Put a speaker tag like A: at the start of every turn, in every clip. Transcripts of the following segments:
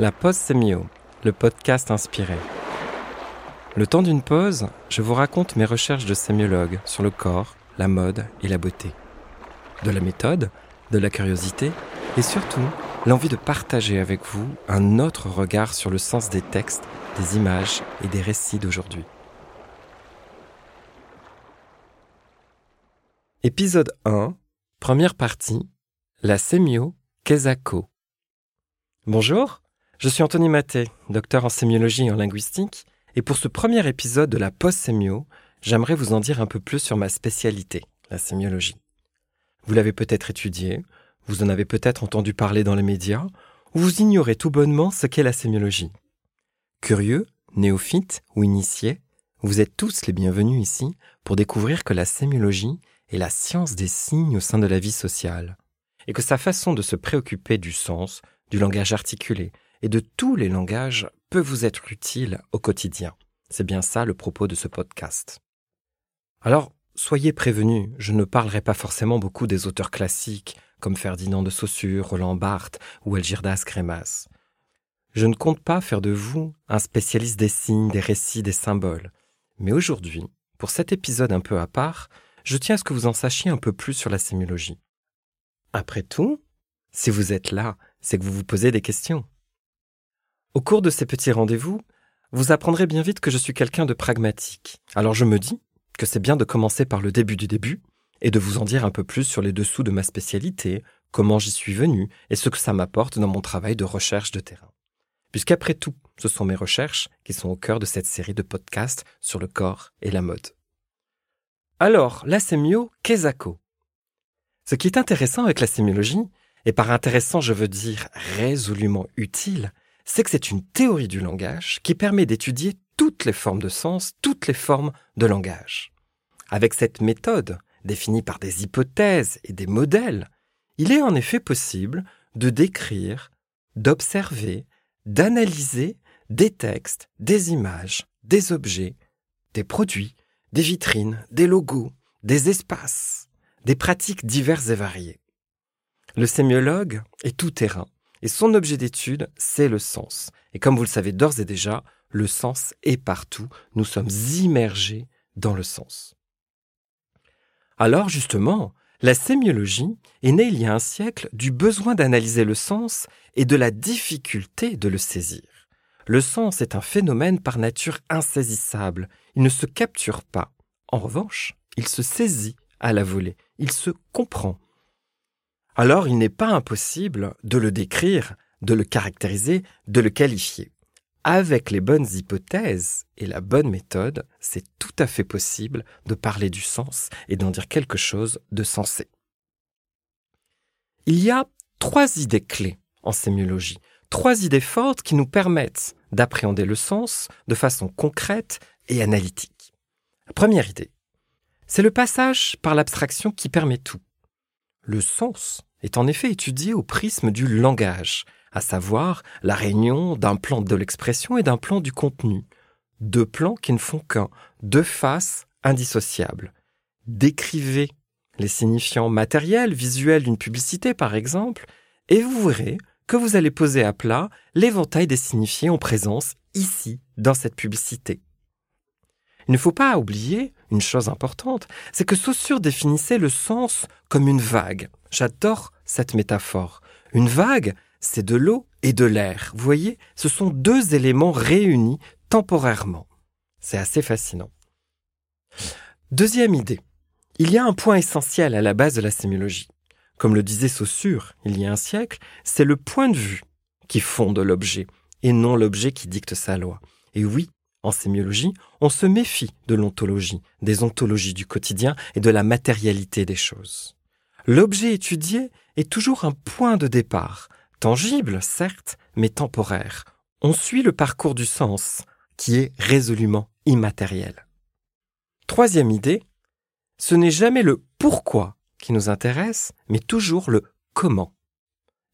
A: La pause sémio, le podcast inspiré. Le temps d'une pause, je vous raconte mes recherches de sémiologue sur le corps, la mode et la beauté. De la méthode, de la curiosité et surtout l'envie de partager avec vous un autre regard sur le sens des textes, des images et des récits d'aujourd'hui. Épisode 1, première partie, la sémio Kesako. Bonjour, je suis Anthony Maté, docteur en sémiologie et en linguistique, et pour ce premier épisode de la post-sémio, j'aimerais vous en dire un peu plus sur ma spécialité, la sémiologie. Vous l'avez peut-être étudiée, vous en avez peut-être entendu parler dans les médias, ou vous ignorez tout bonnement ce qu'est la sémiologie. Curieux, néophytes ou initiés, vous êtes tous les bienvenus ici pour découvrir que la sémiologie est la science des signes au sein de la vie sociale et que sa façon de se préoccuper du sens, du langage articulé et de tous les langages peut vous être utile au quotidien. C'est bien ça le propos de ce podcast. Alors, soyez prévenus, je ne parlerai pas forcément beaucoup des auteurs classiques comme Ferdinand de Saussure, Roland Barthes ou Algirdas Crémas. Je ne compte pas faire de vous un spécialiste des signes, des récits, des symboles. Mais aujourd'hui, pour cet épisode un peu à part, je tiens à ce que vous en sachiez un peu plus sur la sémiologie. Après tout, si vous êtes là, c'est que vous vous posez des questions. Au cours de ces petits rendez-vous, vous apprendrez bien vite que je suis quelqu'un de pragmatique. Alors je me dis que c'est bien de commencer par le début du début et de vous en dire un peu plus sur les dessous de ma spécialité, comment j'y suis venu et ce que ça m'apporte dans mon travail de recherche de terrain. Puisqu'après tout, ce sont mes recherches qui sont au cœur de cette série de podcasts sur le corps et la mode. Alors, la sémio Kesako. Ce qui est intéressant avec la sémiologie, et par intéressant je veux dire résolument utile, c'est que c'est une théorie du langage qui permet d'étudier toutes les formes de sens, toutes les formes de langage. Avec cette méthode, définie par des hypothèses et des modèles, il est en effet possible de décrire, d'observer, d'analyser des textes, des images, des objets, des produits, des vitrines, des logos, des espaces, des pratiques diverses et variées. Le sémiologue est tout terrain, et son objet d'étude, c'est le sens. Et comme vous le savez d'ores et déjà, le sens est partout, nous sommes immergés dans le sens. Alors justement, la sémiologie est née il y a un siècle du besoin d'analyser le sens et de la difficulté de le saisir. Le sens est un phénomène par nature insaisissable, il ne se capture pas. En revanche, il se saisit à la volée, il se comprend. Alors il n'est pas impossible de le décrire, de le caractériser, de le qualifier. Avec les bonnes hypothèses et la bonne méthode, c'est tout à fait possible de parler du sens et d'en dire quelque chose de sensé. Il y a trois idées clés en sémiologie, trois idées fortes qui nous permettent d'appréhender le sens de façon concrète et analytique. Première idée, c'est le passage par l'abstraction qui permet tout. Le sens est en effet étudié au prisme du langage, à savoir la réunion d'un plan de l'expression et d'un plan du contenu. Deux plans qui ne font qu'un, deux faces indissociables. Décrivez les signifiants matériels, visuels d'une publicité par exemple, et vous verrez que vous allez poser à plat l'éventail des signifiés en présence ici, dans cette publicité. Il ne faut pas oublier une chose importante, c'est que Saussure définissait le sens comme une vague. J'adore cette métaphore. Une vague, c'est de l'eau et de l'air. Vous voyez, ce sont deux éléments réunis temporairement. C'est assez fascinant. Deuxième idée. Il y a un point essentiel à la base de la sémiologie. Comme le disait Saussure il y a un siècle, c'est le point de vue qui fonde l'objet et non l'objet qui dicte sa loi. Et oui, en sémiologie, on se méfie de l'ontologie, des ontologies du quotidien et de la matérialité des choses. L'objet étudié est toujours un point de départ, tangible, certes, mais temporaire. On suit le parcours du sens, qui est résolument immatériel. Troisième idée, ce n'est jamais le pourquoi qui nous intéresse, mais toujours le comment.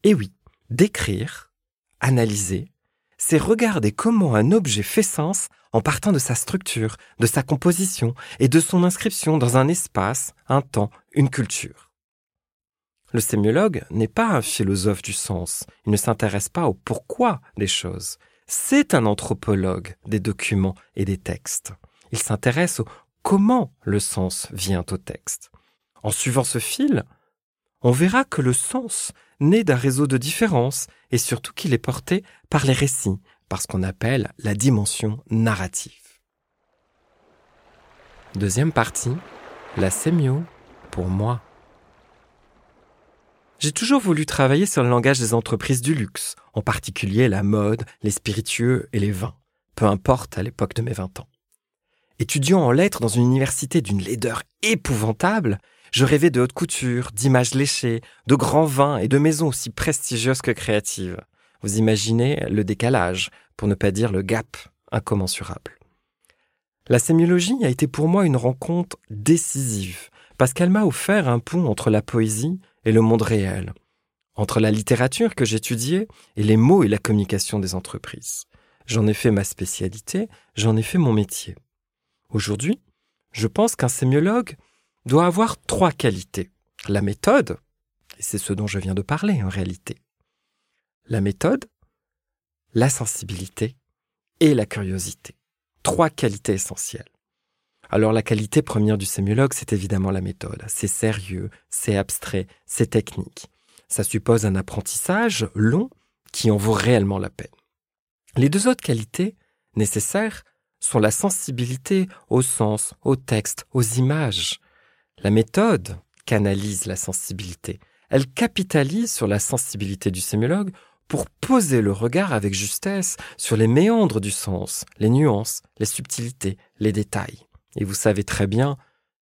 A: Et oui, décrire, analyser, c'est regarder comment un objet fait sens en partant de sa structure, de sa composition et de son inscription dans un espace, un temps, une culture. Le sémiologue n'est pas un philosophe du sens, il ne s'intéresse pas au pourquoi des choses. C'est un anthropologue des documents et des textes. Il s'intéresse au comment le sens vient au texte. En suivant ce fil, on verra que le sens naît d'un réseau de différences et surtout qu'il est porté par les récits, par ce qu'on appelle la dimension narrative. Deuxième partie, la sémio pour moi. J'ai toujours voulu travailler sur le langage des entreprises du luxe, en particulier la mode, les spiritueux et les vins, peu importe à l'époque de mes 20 ans. Étudiant en lettres dans une université d'une laideur épouvantable, je rêvais de haute couture, d'images léchées, de grands vins et de maisons aussi prestigieuses que créatives. Vous imaginez le décalage, pour ne pas dire le gap incommensurable. La sémiologie a été pour moi une rencontre décisive, parce qu'elle m'a offert un pont entre la poésie et le monde réel, entre la littérature que j'étudiais et les mots et la communication des entreprises. J'en ai fait ma spécialité, j'en ai fait mon métier. Aujourd'hui, je pense qu'un sémiologue doit avoir trois qualités. La méthode, et c'est ce dont je viens de parler en réalité. La méthode, la sensibilité et la curiosité. Trois qualités essentielles. Alors la qualité première du sémiologue, c'est évidemment la méthode. C'est sérieux, c'est abstrait, c'est technique. Ça suppose un apprentissage long qui en vaut réellement la peine. Les deux autres qualités nécessaires sont la sensibilité au sens, au texte, aux images. La méthode canalise la sensibilité. Elle capitalise sur la sensibilité du sémiologue pour poser le regard avec justesse sur les méandres du sens, les nuances, les subtilités, les détails. Et vous savez très bien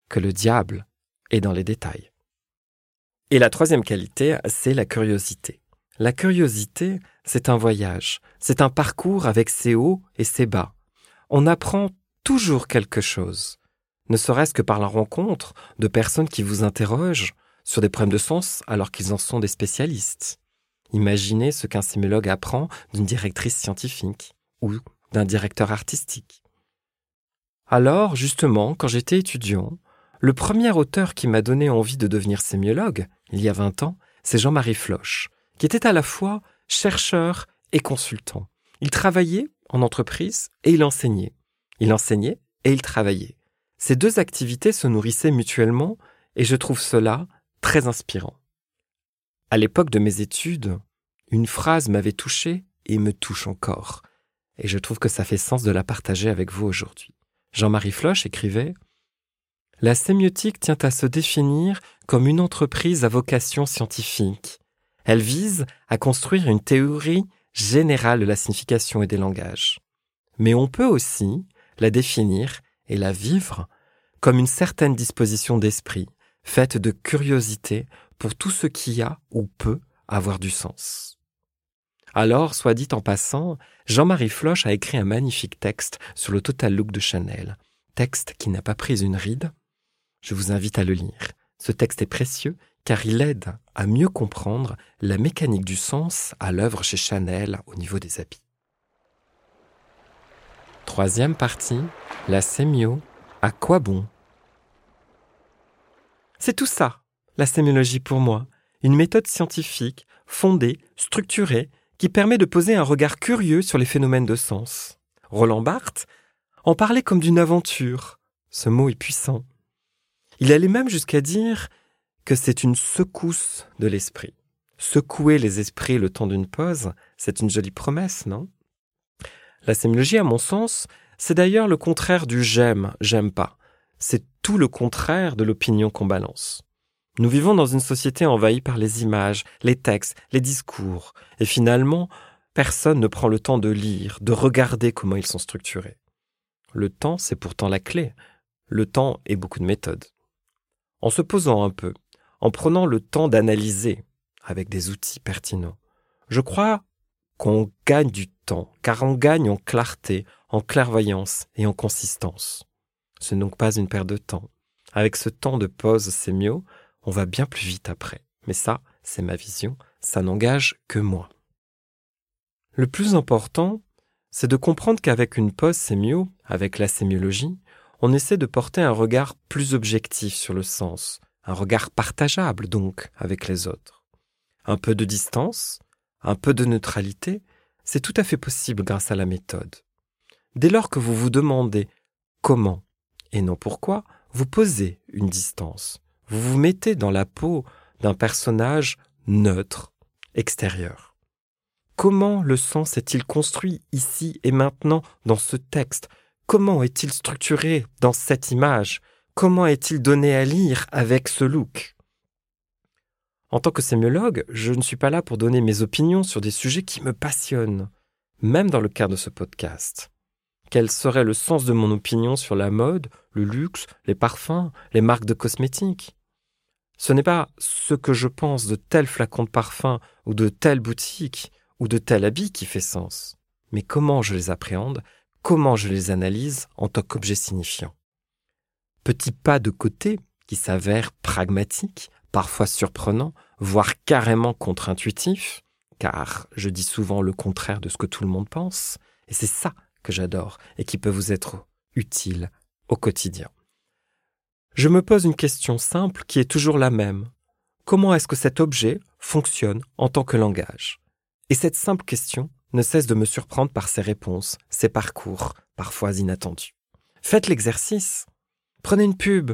A: que le diable est dans les détails. Et la troisième qualité, c'est la curiosité. La curiosité, c'est un voyage, c'est un parcours avec ses hauts et ses bas. On apprend toujours quelque chose ne serait-ce que par la rencontre de personnes qui vous interrogent sur des problèmes de sens alors qu'ils en sont des spécialistes. Imaginez ce qu'un sémiologue apprend d'une directrice scientifique ou d'un directeur artistique. Alors, justement, quand j'étais étudiant, le premier auteur qui m'a donné envie de devenir sémiologue, il y a 20 ans, c'est Jean-Marie Floch, qui était à la fois chercheur et consultant. Il travaillait en entreprise et il enseignait. Il enseignait et il travaillait. Ces deux activités se nourrissaient mutuellement et je trouve cela très inspirant. À l'époque de mes études, une phrase m'avait touché et me touche encore, et je trouve que ça fait sens de la partager avec vous aujourd'hui. Jean-Marie Floch écrivait La sémiotique tient à se définir comme une entreprise à vocation scientifique. Elle vise à construire une théorie générale de la signification et des langages. Mais on peut aussi la définir et la vivre comme une certaine disposition d'esprit, faite de curiosité pour tout ce qui a ou peut avoir du sens. Alors, soit dit en passant, Jean-Marie Floch a écrit un magnifique texte sur le total look de Chanel, texte qui n'a pas pris une ride. Je vous invite à le lire. Ce texte est précieux car il aide à mieux comprendre la mécanique du sens à l'œuvre chez Chanel au niveau des habits. Troisième partie, la sémio, à quoi bon? C'est tout ça, la sémiologie pour moi, une méthode scientifique, fondée, structurée, qui permet de poser un regard curieux sur les phénomènes de sens. Roland Barthes en parlait comme d'une aventure. Ce mot est puissant. Il allait même jusqu'à dire que c'est une secousse de l'esprit. Secouer les esprits le temps d'une pause, c'est une jolie promesse, non? La sémiologie, à mon sens, c'est d'ailleurs le contraire du j'aime, j'aime pas. C'est tout le contraire de l'opinion qu'on balance. Nous vivons dans une société envahie par les images, les textes, les discours, et finalement, personne ne prend le temps de lire, de regarder comment ils sont structurés. Le temps, c'est pourtant la clé. Le temps et beaucoup de méthodes. En se posant un peu, en prenant le temps d'analyser avec des outils pertinents, je crois qu'on gagne du temps, car on gagne en clarté, en clairvoyance et en consistance. Ce n'est donc pas une perte de temps. Avec ce temps de pause sémio, on va bien plus vite après. Mais ça, c'est ma vision, ça n'engage que moi. Le plus important, c'est de comprendre qu'avec une pause sémio, avec la sémiologie, on essaie de porter un regard plus objectif sur le sens, un regard partageable donc avec les autres. Un peu de distance, un peu de neutralité, c'est tout à fait possible grâce à la méthode. Dès lors que vous vous demandez comment et non pourquoi, vous posez une distance. Vous vous mettez dans la peau d'un personnage neutre, extérieur. Comment le sens est-il construit ici et maintenant dans ce texte? Comment est-il structuré dans cette image? Comment est-il donné à lire avec ce look? En tant que sémiologue, je ne suis pas là pour donner mes opinions sur des sujets qui me passionnent, même dans le cadre de ce podcast. Quel serait le sens de mon opinion sur la mode, le luxe, les parfums, les marques de cosmétiques? Ce n'est pas ce que je pense de tel flacon de parfum ou de telle boutique ou de tel habit qui fait sens, mais comment je les appréhende, comment je les analyse en tant qu'objet signifiant. Petit pas de côté qui s'avère pragmatique, parfois surprenant, voire carrément contre-intuitif, car je dis souvent le contraire de ce que tout le monde pense, et c'est ça que j'adore et qui peut vous être utile au quotidien. Je me pose une question simple qui est toujours la même. Comment est-ce que cet objet fonctionne en tant que langage? Et cette simple question ne cesse de me surprendre par ses réponses, ses parcours, parfois inattendus. Faites l'exercice. Prenez une pub,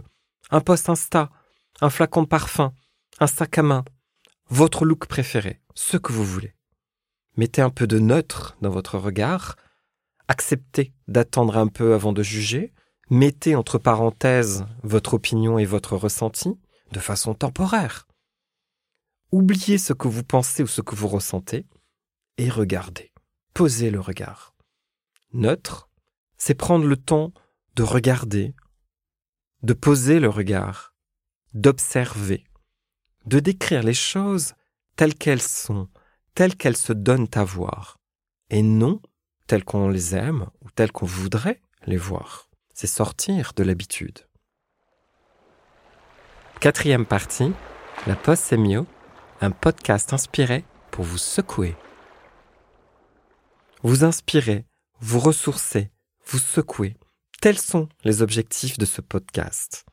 A: un post Insta, un flacon de parfum, un sac à main, votre look préféré, ce que vous voulez. Mettez un peu de neutre dans votre regard, acceptez d'attendre un peu avant de juger, mettez entre parenthèses votre opinion et votre ressenti de façon temporaire. Oubliez ce que vous pensez ou ce que vous ressentez et regardez. Posez le regard. Neutre, c'est prendre le temps de regarder, de poser le regard, d'observer, de décrire les choses telles qu'elles sont, telles qu'elles se donnent à voir, et non telles qu'on les aime ou telles qu'on voudrait les voir. C'est sortir de l'habitude. Quatrième partie, la post-sémio, un podcast inspiré pour vous secouer. Vous inspirez, vous ressourcez, vous secouez. Tels sont les objectifs de ce podcast.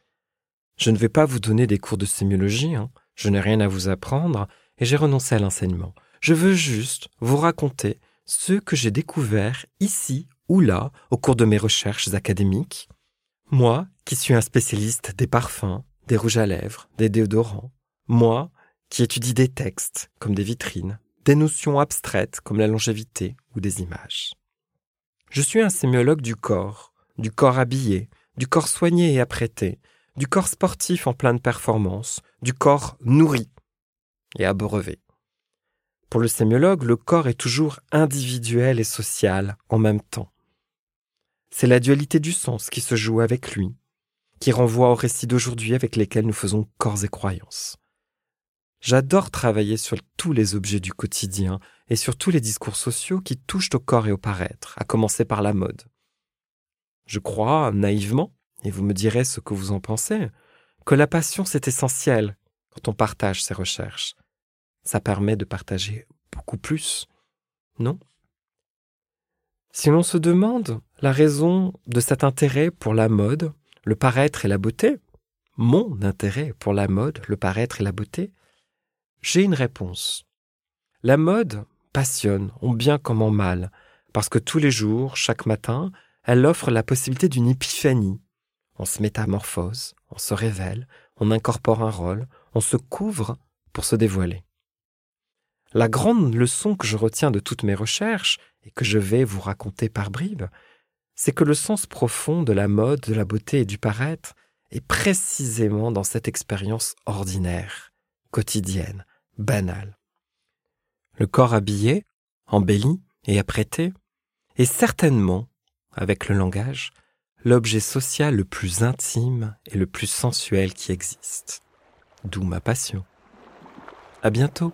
A: Je ne vais pas vous donner des cours de sémiologie, hein. je n'ai rien à vous apprendre et j'ai renoncé à l'enseignement. Je veux juste vous raconter ce que j'ai découvert ici ou là au cours de mes recherches académiques. Moi, qui suis un spécialiste des parfums, des rouges à lèvres, des déodorants. Moi, qui étudie des textes, comme des vitrines, des notions abstraites, comme la longévité ou des images. Je suis un sémiologue du corps, du corps habillé, du corps soigné et apprêté, du corps sportif en pleine performance, du corps nourri et abreuvé. Pour le sémiologue, le corps est toujours individuel et social en même temps. C'est la dualité du sens qui se joue avec lui, qui renvoie aux récits d'aujourd'hui avec lesquels nous faisons corps et croyances. J'adore travailler sur tous les objets du quotidien et sur tous les discours sociaux qui touchent au corps et au paraître, à commencer par la mode. Je crois, naïvement, et vous me direz ce que vous en pensez, que la passion c'est essentiel quand on partage ses recherches ça permet de partager beaucoup plus, non? Si l'on se demande la raison de cet intérêt pour la mode, le paraître et la beauté, mon intérêt pour la mode, le paraître et la beauté, j'ai une réponse. La mode passionne, en bien comme en mal, parce que tous les jours, chaque matin, elle offre la possibilité d'une épiphanie. On se métamorphose, on se révèle, on incorpore un rôle, on se couvre pour se dévoiler. La grande leçon que je retiens de toutes mes recherches, et que je vais vous raconter par bribes, c'est que le sens profond de la mode, de la beauté et du paraître est précisément dans cette expérience ordinaire, quotidienne, banale. Le corps habillé, embelli et apprêté est certainement, avec le langage, l'objet social le plus intime et le plus sensuel qui existe. D'où ma passion. À bientôt!